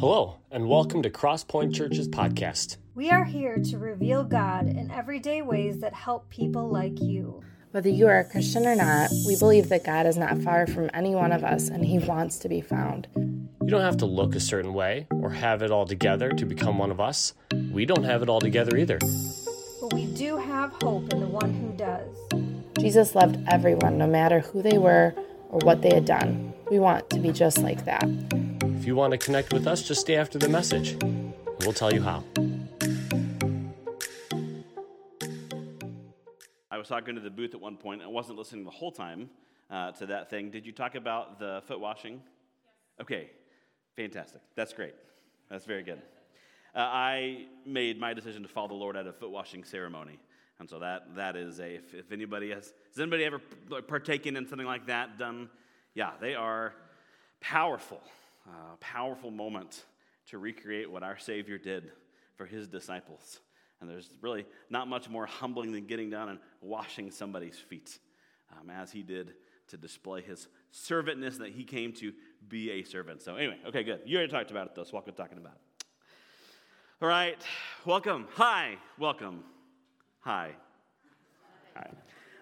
Hello, and welcome to Crosspoint Church's podcast. We are here to reveal God in everyday ways that help people like you. Whether you are a Christian or not, we believe that God is not far from any one of us and he wants to be found. You don't have to look a certain way or have it all together to become one of us. We don't have it all together either. But we do have hope in the one who does. Jesus loved everyone, no matter who they were or what they had done. We want to be just like that. If you want to connect with us, just stay after the message. We'll tell you how. I was talking to the booth at one point. I wasn't listening the whole time uh, to that thing. Did you talk about the foot washing? Yes. Okay, fantastic. That's great. That's very good. Uh, I made my decision to follow the Lord at a foot washing ceremony. And so that, that is a, if, if anybody has, has anybody ever partaken in something like that done? Yeah, they are powerful powerful moment to recreate what our Savior did for his disciples. And there's really not much more humbling than getting down and washing somebody's feet, um, as he did to display his servantness that he came to be a servant. So, anyway, okay, good. You already talked about it, though, so welcome talking about it. All right, welcome. Hi, welcome. Hi. Hi.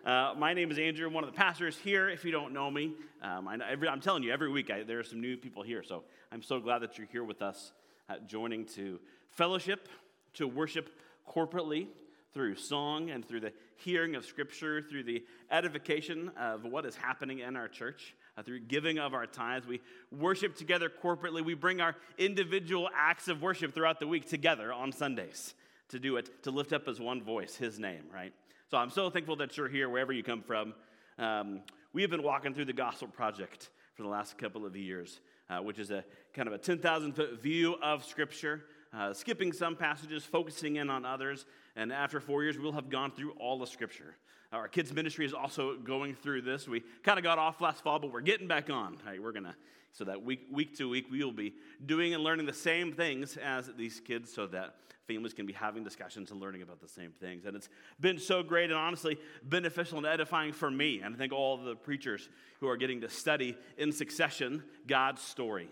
Uh, my name is Andrew. I'm one of the pastors here. If you don't know me, um, I, am telling you, every week I, there are some new people here. So I'm so glad that you're here with us, uh, joining to fellowship, to worship corporately through song and through the hearing of Scripture, through the edification of what is happening in our church, uh, through giving of our tithes. We worship together corporately. We bring our individual acts of worship throughout the week together on Sundays to do it, to lift up as one voice, His name, right? So I'm so thankful that you're here wherever you come from. Um, we have been walking through the Gospel Project for the last couple of years, uh, which is a kind of a 10,000 foot view of Scripture, uh, skipping some passages, focusing in on others. And after four years, we'll have gone through all of Scripture. Our kids' ministry is also going through this. We kind of got off last fall, but we're getting back on. Right, we're going to, so that week, week to week, we will be doing and learning the same things as these kids so that families can be having discussions and learning about the same things. And it's been so great and honestly beneficial and edifying for me. And I think all the preachers who are getting to study in succession God's story.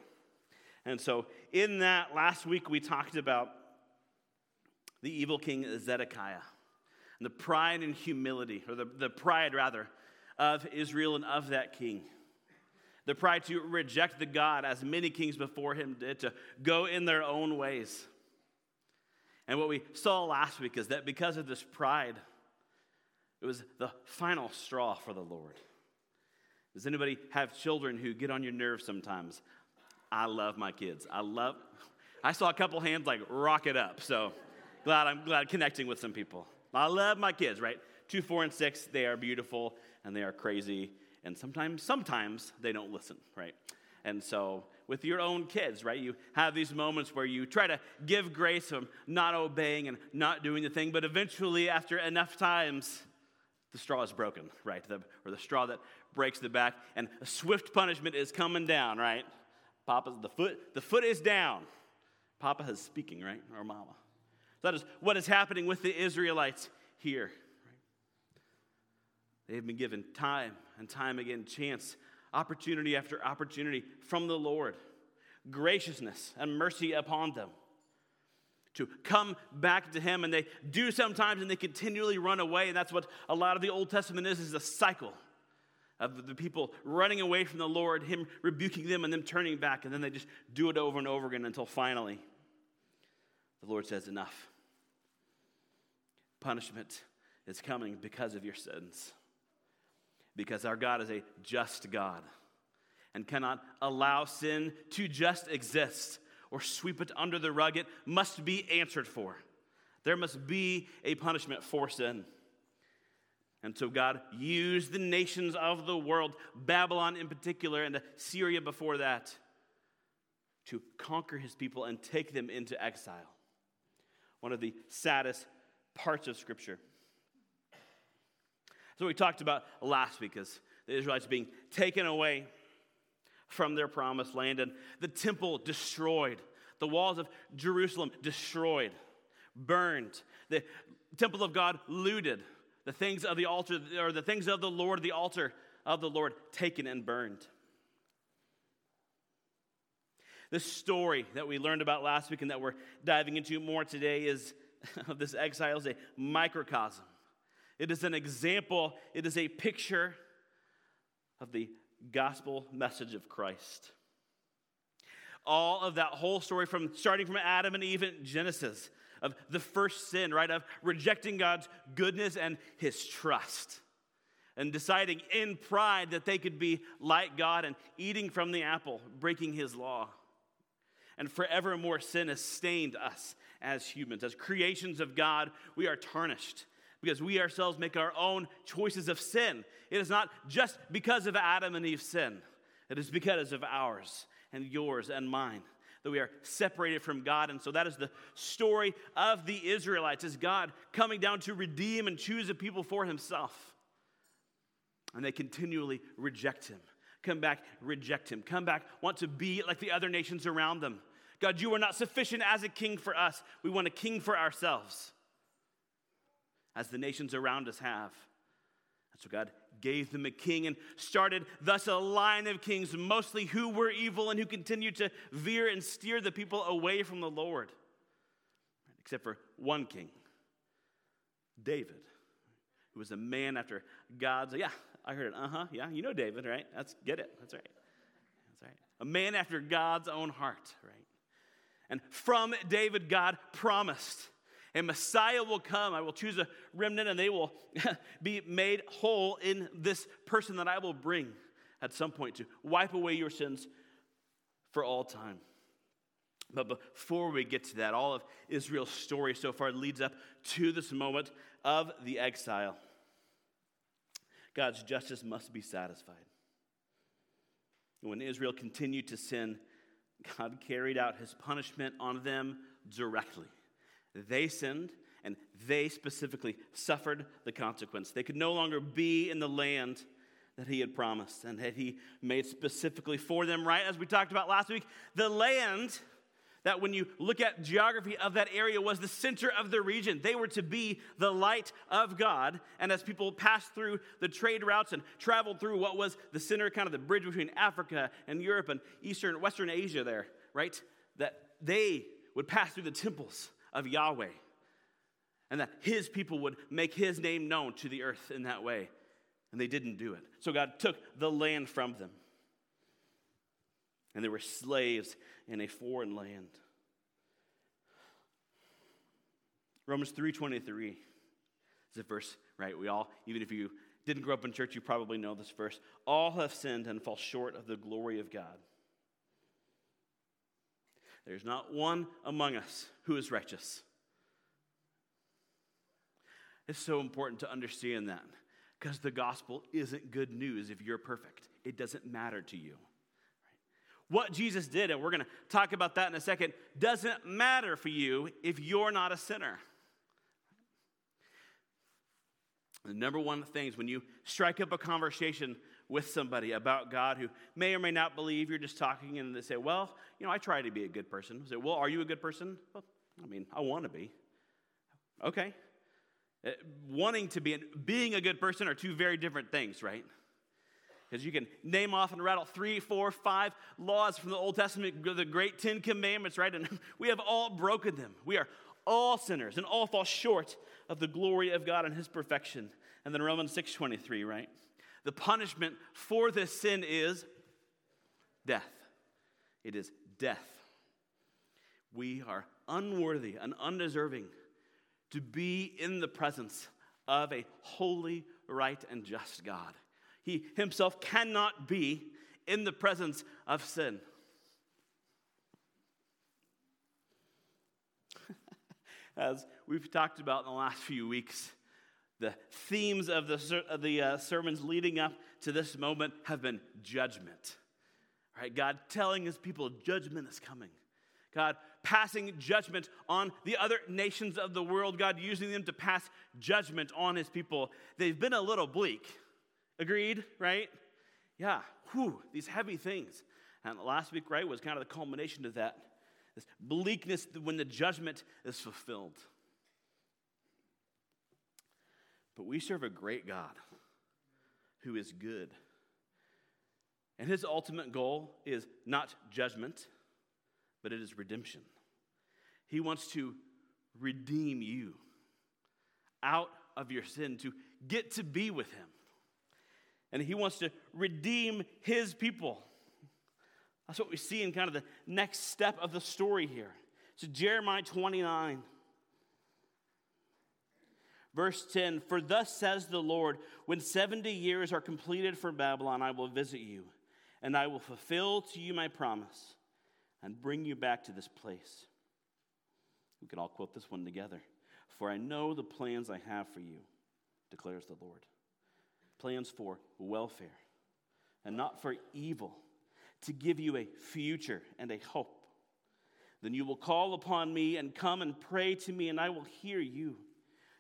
And so, in that last week, we talked about the evil king Zedekiah and the pride and humility, or the, the pride rather, of Israel and of that king. The pride to reject the God as many kings before him did, to go in their own ways. And what we saw last week is that because of this pride, it was the final straw for the Lord. Does anybody have children who get on your nerves sometimes? I love my kids. I love, I saw a couple hands like rocket up. So glad I'm glad connecting with some people. I love my kids, right? Two, four, and six, they are beautiful and they are crazy. And sometimes, sometimes they don't listen, right? And so with your own kids, right? You have these moments where you try to give grace of not obeying and not doing the thing, but eventually, after enough times, the straw is broken, right? The, or the straw that breaks the back, and a swift punishment is coming down, right? Papa, the foot, the foot is down. Papa is speaking, right? Or mama. So that is what is happening with the Israelites here. They have been given time and time again chance opportunity after opportunity from the Lord, graciousness and mercy upon them to come back to him and they do sometimes and they continually run away. And that's what a lot of the old testament is is a cycle of the people running away from the lord him rebuking them and them turning back and then they just do it over and over again until finally the lord says enough. Punishment is coming because of your sins because our God is a just God and cannot allow sin to just exist or sweep it under the rug. It must be answered for. There must be a punishment for sin. And so God used the nations of the world, Babylon in particular, and Syria before that, to conquer his people and take them into exile. One of the saddest parts of Scripture. So we talked about last week is the Israelites being taken away from their promised land and the temple destroyed, the walls of Jerusalem destroyed, burned, the temple of God looted, the things of the altar or the things of the Lord, the altar of the Lord taken and burned. The story that we learned about last week and that we're diving into more today is of this exile is a microcosm. It is an example, it is a picture of the gospel message of Christ. All of that whole story from starting from Adam and Eve in Genesis of the first sin, right? Of rejecting God's goodness and his trust and deciding in pride that they could be like God and eating from the apple, breaking his law. And forevermore, sin has stained us as humans. As creations of God, we are tarnished because we ourselves make our own choices of sin. It is not just because of Adam and Eve's sin, it is because of ours and yours and mine that we are separated from God. And so that is the story of the Israelites is God coming down to redeem and choose a people for himself. And they continually reject him. Come back, reject him. Come back, want to be like the other nations around them. God, you are not sufficient as a king for us. We want a king for ourselves, as the nations around us have. And so God gave them a king and started thus a line of kings, mostly who were evil and who continued to veer and steer the people away from the Lord. Except for one king, David, who was a man after God's. Yeah, I heard it. Uh huh. Yeah, you know David, right? That's get it. That's right. That's right. A man after God's own heart, right? And from David, God promised a Messiah will come. I will choose a remnant, and they will be made whole in this person that I will bring at some point to wipe away your sins for all time. But before we get to that, all of Israel's story so far leads up to this moment of the exile. God's justice must be satisfied. When Israel continued to sin, God carried out his punishment on them directly. They sinned, and they specifically suffered the consequence. They could no longer be in the land that he had promised and that he made specifically for them, right? As we talked about last week, the land that when you look at geography of that area was the center of the region. They were to be the light of God. And as people passed through the trade routes and traveled through what was the center, kind of the bridge between Africa and Europe and Eastern, Western Asia there, right? That they would pass through the temples of Yahweh. And that his people would make his name known to the earth in that way. And they didn't do it. So God took the land from them and they were slaves in a foreign land. Romans 3:23 is a verse, right? We all, even if you didn't grow up in church, you probably know this verse. All have sinned and fall short of the glory of God. There's not one among us who is righteous. It's so important to understand that because the gospel isn't good news if you're perfect. It doesn't matter to you. What Jesus did, and we're going to talk about that in a second, doesn't matter for you if you're not a sinner. The number one thing is when you strike up a conversation with somebody about God who may or may not believe you're just talking, and they say, Well, you know, I try to be a good person. I say, Well, are you a good person? Well, I mean, I want to be. Okay. Uh, wanting to be and being a good person are two very different things, right? Because you can name off and rattle three, four, five laws from the Old Testament, the great Ten Commandments, right? And we have all broken them. We are all sinners and all fall short of the glory of God and his perfection. And then Romans 6:23, right? The punishment for this sin is death. It is death. We are unworthy and undeserving to be in the presence of a holy, right, and just God. He himself cannot be in the presence of sin. As we've talked about in the last few weeks, the themes of the, of the uh, sermons leading up to this moment have been judgment. Right? God telling his people judgment is coming. God passing judgment on the other nations of the world. God using them to pass judgment on his people. They've been a little bleak. Agreed, right? Yeah, whew, these heavy things. And last week, right, was kind of the culmination of that. This bleakness when the judgment is fulfilled. But we serve a great God who is good. And his ultimate goal is not judgment, but it is redemption. He wants to redeem you out of your sin to get to be with Him. And He wants to redeem His people. That's what we see in kind of the next step of the story here. So, Jeremiah 29. Verse 10 For thus says the Lord, when 70 years are completed for Babylon, I will visit you, and I will fulfill to you my promise and bring you back to this place. We can all quote this one together. For I know the plans I have for you, declares the Lord. Plans for welfare and not for evil, to give you a future and a hope. Then you will call upon me and come and pray to me, and I will hear you.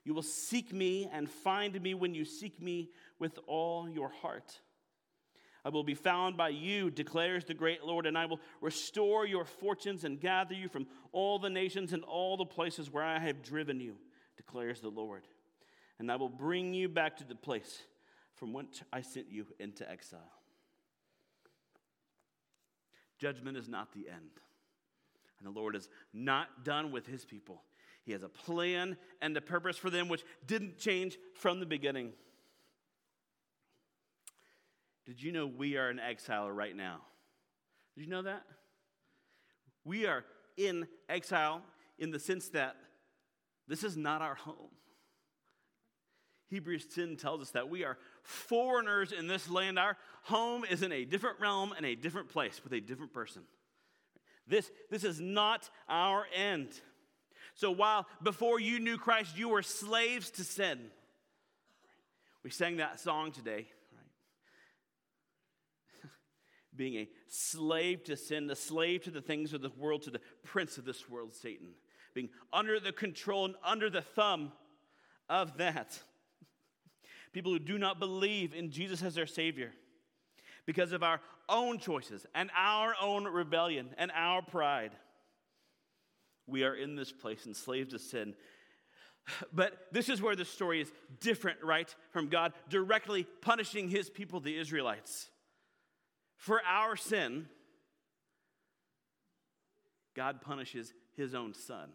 You will seek me and find me when you seek me with all your heart. I will be found by you, declares the great Lord, and I will restore your fortunes and gather you from all the nations and all the places where I have driven you, declares the Lord. And I will bring you back to the place from whence I sent you into exile. Judgment is not the end. And the Lord is not done with his people. He has a plan and a purpose for them which didn't change from the beginning. Did you know we are in exile right now? Did you know that? We are in exile in the sense that this is not our home. Hebrews 10 tells us that we are foreigners in this land. Our home is in a different realm and a different place with a different person. This, this is not our end. So while before you knew Christ, you were slaves to sin. We sang that song today right? being a slave to sin, a slave to the things of the world, to the prince of this world, Satan, being under the control and under the thumb of that. People who do not believe in Jesus as their Savior because of our own choices and our own rebellion and our pride. We are in this place enslaved to sin. But this is where the story is different, right? From God directly punishing his people, the Israelites. For our sin, God punishes his own son.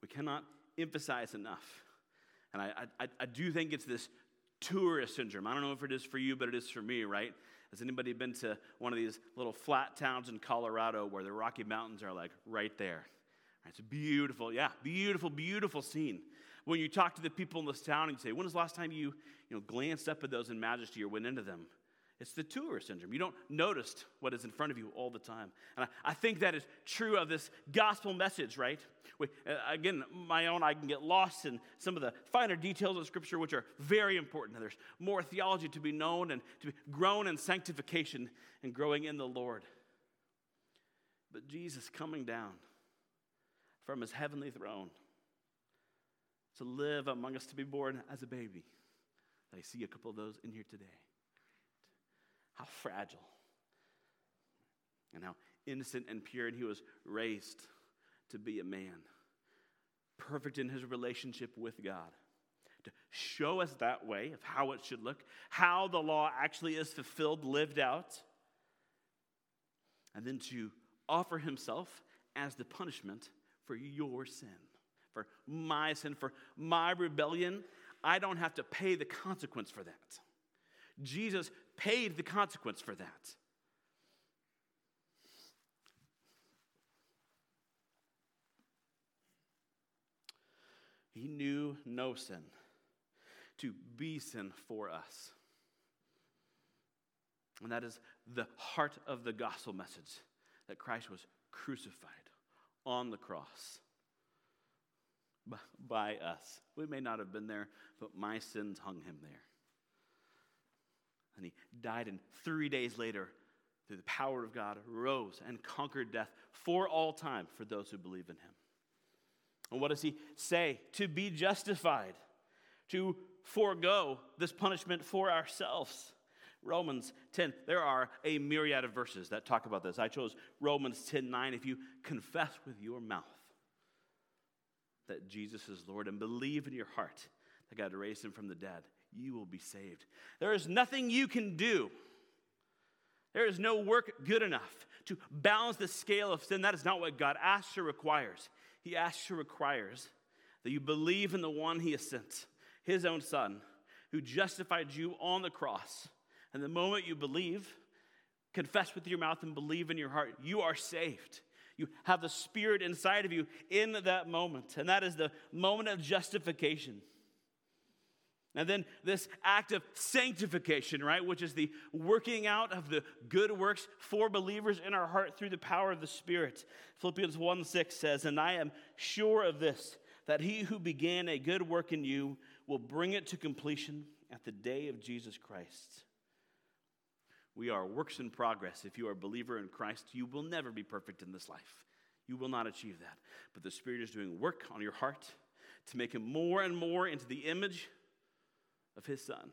We cannot emphasize enough. And I, I, I, do think it's this tourist syndrome. I don't know if it is for you, but it is for me, right? Has anybody been to one of these little flat towns in Colorado where the Rocky Mountains are like right there? It's beautiful, yeah, beautiful, beautiful scene when you talk to the people in this town and you say, when was the last time you, you know, glanced up at those in majesty or went into them? It's the tourist syndrome. You don't notice what is in front of you all the time. And I, I think that is true of this gospel message, right? We, uh, again, my own, I can get lost in some of the finer details of Scripture, which are very important. There's more theology to be known and to be grown in sanctification and growing in the Lord. But Jesus coming down from his heavenly throne to live among us, to be born as a baby. I see a couple of those in here today. How fragile and how innocent and pure, and he was raised to be a man, perfect in his relationship with God. To show us that way of how it should look, how the law actually is fulfilled, lived out, and then to offer himself as the punishment for your sin for my sin, for my rebellion, I don't have to pay the consequence for that. Jesus paid the consequence for that. He knew no sin to be sin for us. And that is the heart of the gospel message that Christ was crucified on the cross by us. We may not have been there, but my sins hung him there. And he died, and three days later, through the power of God, rose and conquered death for all time for those who believe in him. And what does he say? To be justified, to forego this punishment for ourselves. Romans 10, there are a myriad of verses that talk about this. I chose Romans 10 9. If you confess with your mouth that Jesus is Lord and believe in your heart that God raised him from the dead, you will be saved. There is nothing you can do There is no work good enough to balance the scale of sin. That is not what God asks or requires. He asks or requires that you believe in the one He has sent, His own Son, who justified you on the cross. And the moment you believe, confess with your mouth, and believe in your heart, you are saved. You have the Spirit inside of you in that moment. And that is the moment of justification. And then this act of sanctification, right, which is the working out of the good works for believers in our heart through the power of the Spirit. Philippians 1 6 says, And I am sure of this, that he who began a good work in you will bring it to completion at the day of Jesus Christ. We are works in progress. If you are a believer in Christ, you will never be perfect in this life. You will not achieve that. But the Spirit is doing work on your heart to make him more and more into the image of his son.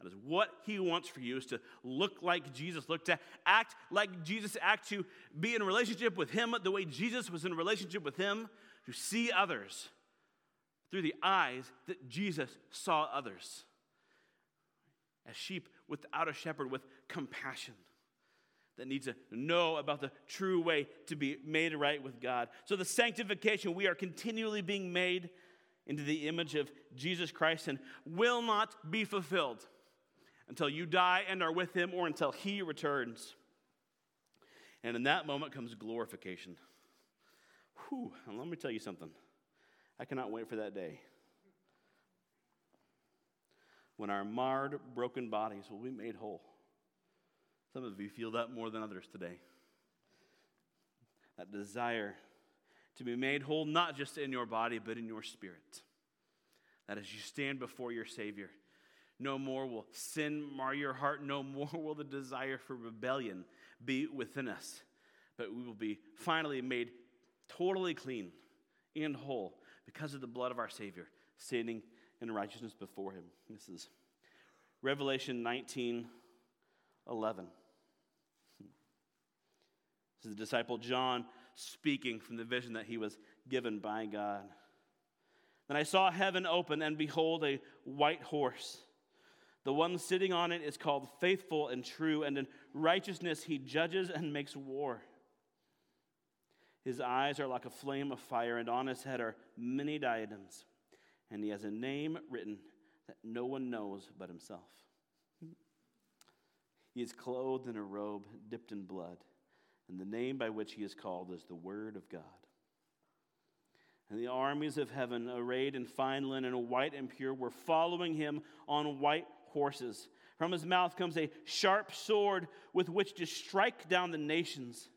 That is what he wants for you is to look like Jesus, look to act like Jesus, act to be in relationship with him the way Jesus was in relationship with him, to see others through the eyes that Jesus saw others. As sheep without a shepherd, with compassion that needs to know about the true way to be made right with God. So, the sanctification, we are continually being made into the image of Jesus Christ and will not be fulfilled until you die and are with him or until he returns. And in that moment comes glorification. Whew, and let me tell you something. I cannot wait for that day when our marred, broken bodies will be made whole. Some of you feel that more than others today. That desire to be made whole, not just in your body, but in your spirit. That as you stand before your Savior, no more will sin mar your heart, no more will the desire for rebellion be within us, but we will be finally made totally clean and whole because of the blood of our Savior, standing in righteousness before Him. This is Revelation 19 11. This is the disciple John speaking from the vision that he was given by God. Then I saw heaven open, and behold, a white horse. The one sitting on it is called faithful and true, and in righteousness he judges and makes war. His eyes are like a flame of fire, and on his head are many diadems, and he has a name written that no one knows but himself. He is clothed in a robe dipped in blood and the name by which he is called is the Word of God. And the armies of heaven, arrayed in fine linen, white and pure, were following him on white horses. From his mouth comes a sharp sword with which to strike down the nations,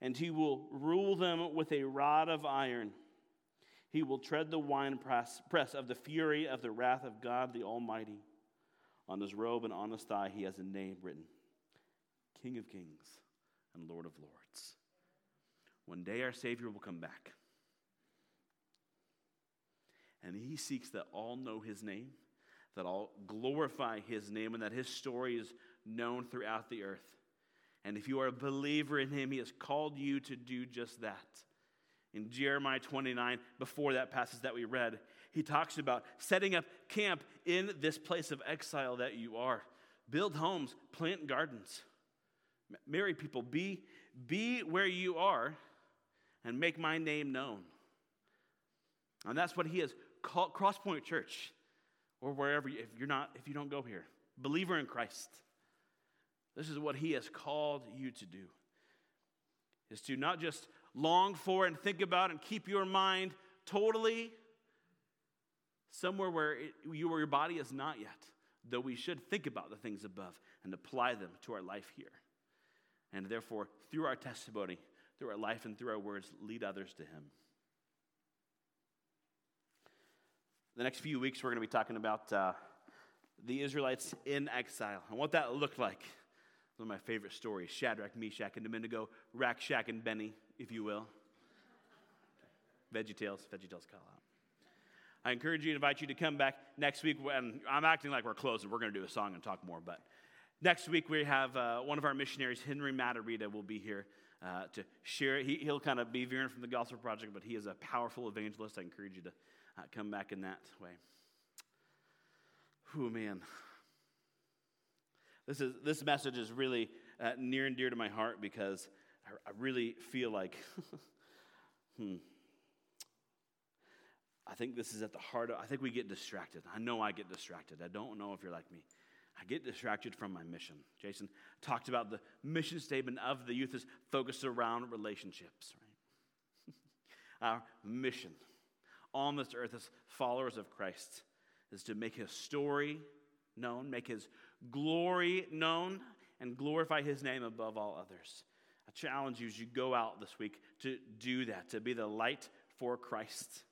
and he will rule them with a rod of iron. He will tread the winepress press of the fury of the wrath of God the Almighty. On his robe and on his thigh, he has a name written King of Kings and Lord of Lords. One day our Savior will come back. And he seeks that all know his name, that all glorify his name, and that his story is known throughout the earth. And if you are a believer in him, he has called you to do just that. In Jeremiah 29, before that passage that we read, he talks about setting up camp in this place of exile that you are. Build homes, plant gardens. Marry people, be, be where you are and make my name known. And that's what he has called Crosspoint Church, or wherever, if you're not, if you don't go here, believer in Christ. This is what he has called you to do. Is to not just long for and think about and keep your mind totally somewhere where it, you or your body is not yet, though we should think about the things above and apply them to our life here and therefore, through our testimony, through our life, and through our words, lead others to Him. The next few weeks, we're going to be talking about uh, the Israelites in exile and what that looked like. One of my favorite stories Shadrach, Meshach, and Abednego, Rack, Shack, and Benny, if you will. Veggie Tales, Veggie Tales call out. I encourage you, and invite you to come back next week. When I'm acting like we're closing. We're going to do a song and talk more, but Next week, we have uh, one of our missionaries, Henry Matarita, will be here uh, to share. He, will kind of be veering from the Gospel Project, but he is a powerful evangelist. I encourage you to uh, come back in that way. Oh, man. This, is, this message is really uh, near and dear to my heart because I, I really feel like, hmm, I think this is at the heart of, I think we get distracted. I know I get distracted. I don't know if you're like me. I get distracted from my mission. Jason talked about the mission statement of the youth is focused around relationships, right? Our mission on this earth as followers of Christ is to make his story known, make his glory known, and glorify his name above all others. I challenge you as you go out this week to do that, to be the light for Christ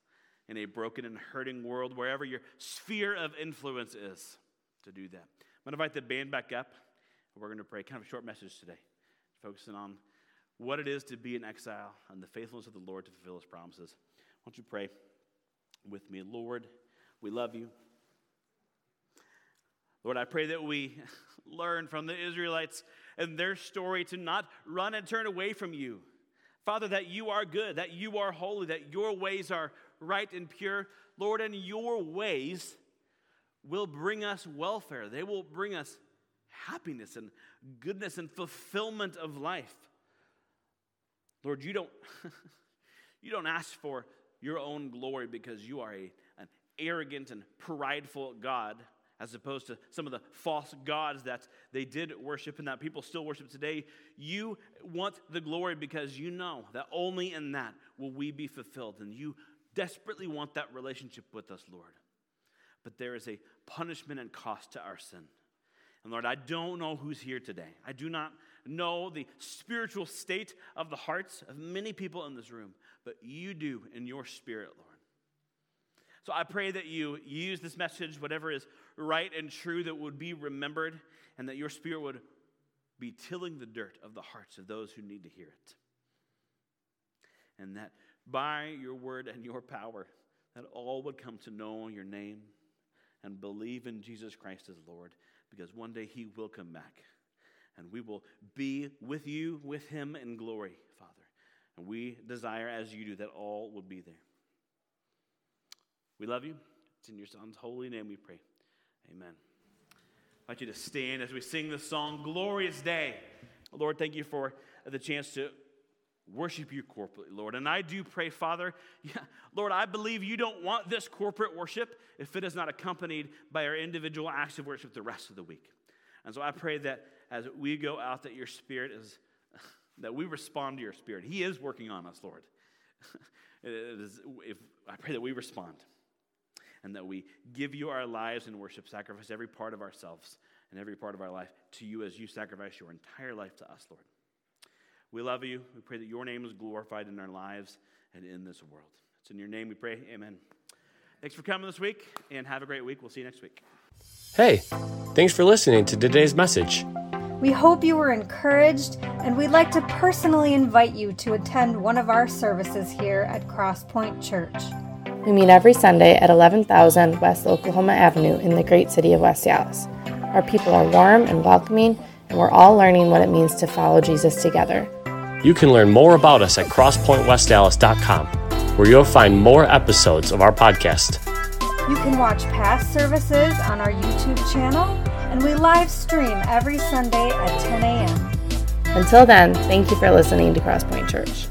in a broken and hurting world, wherever your sphere of influence is, to do that. I'm going to invite the band back up, and we're going to pray. Kind of a short message today, focusing on what it is to be in exile and the faithfulness of the Lord to fulfill his promises. Won't you pray with me? Lord, we love you. Lord, I pray that we learn from the Israelites and their story to not run and turn away from you. Father, that you are good, that you are holy, that your ways are right and pure. Lord, and your ways will bring us welfare. They will bring us happiness and goodness and fulfillment of life. Lord, you don't, you don't ask for your own glory because you are a, an arrogant and prideful God as opposed to some of the false gods that they did worship and that people still worship today. You want the glory because you know that only in that will we be fulfilled. And you desperately want that relationship with us, Lord. But there is a punishment and cost to our sin. And Lord, I don't know who's here today. I do not know the spiritual state of the hearts of many people in this room, but you do in your spirit, Lord. So I pray that you use this message, whatever is right and true, that would be remembered, and that your spirit would be tilling the dirt of the hearts of those who need to hear it. And that by your word and your power, that all would come to know your name and believe in Jesus Christ as Lord, because one day he will come back. And we will be with you, with him in glory, Father. And we desire, as you do, that all would be there. We love you. It's in your Son's holy name we pray. Amen. I'd like you to stand as we sing the song, Glorious Day. Lord, thank you for the chance to worship you corporately, Lord. And I do pray, Father, yeah, Lord, I believe you don't want this corporate worship if it is not accompanied by our individual acts of worship the rest of the week. And so I pray that as we go out, that your spirit is, that we respond to your spirit. He is working on us, Lord. if, I pray that we respond and that we give you our lives in worship, sacrifice every part of ourselves and every part of our life to you as you sacrifice your entire life to us, Lord. We love you. We pray that your name is glorified in our lives and in this world. It's in your name we pray. Amen. Thanks for coming this week and have a great week. We'll see you next week. Hey, thanks for listening to today's message. We hope you were encouraged, and we'd like to personally invite you to attend one of our services here at Crosspoint Church. We meet every Sunday at 11,000 West Oklahoma Avenue in the great city of West Allis. Our people are warm and welcoming, and we're all learning what it means to follow Jesus together. You can learn more about us at crosspointwestallis.com, where you'll find more episodes of our podcast. You can watch past services on our YouTube channel, and we live stream every Sunday at 10 a.m. Until then, thank you for listening to Crosspoint Church.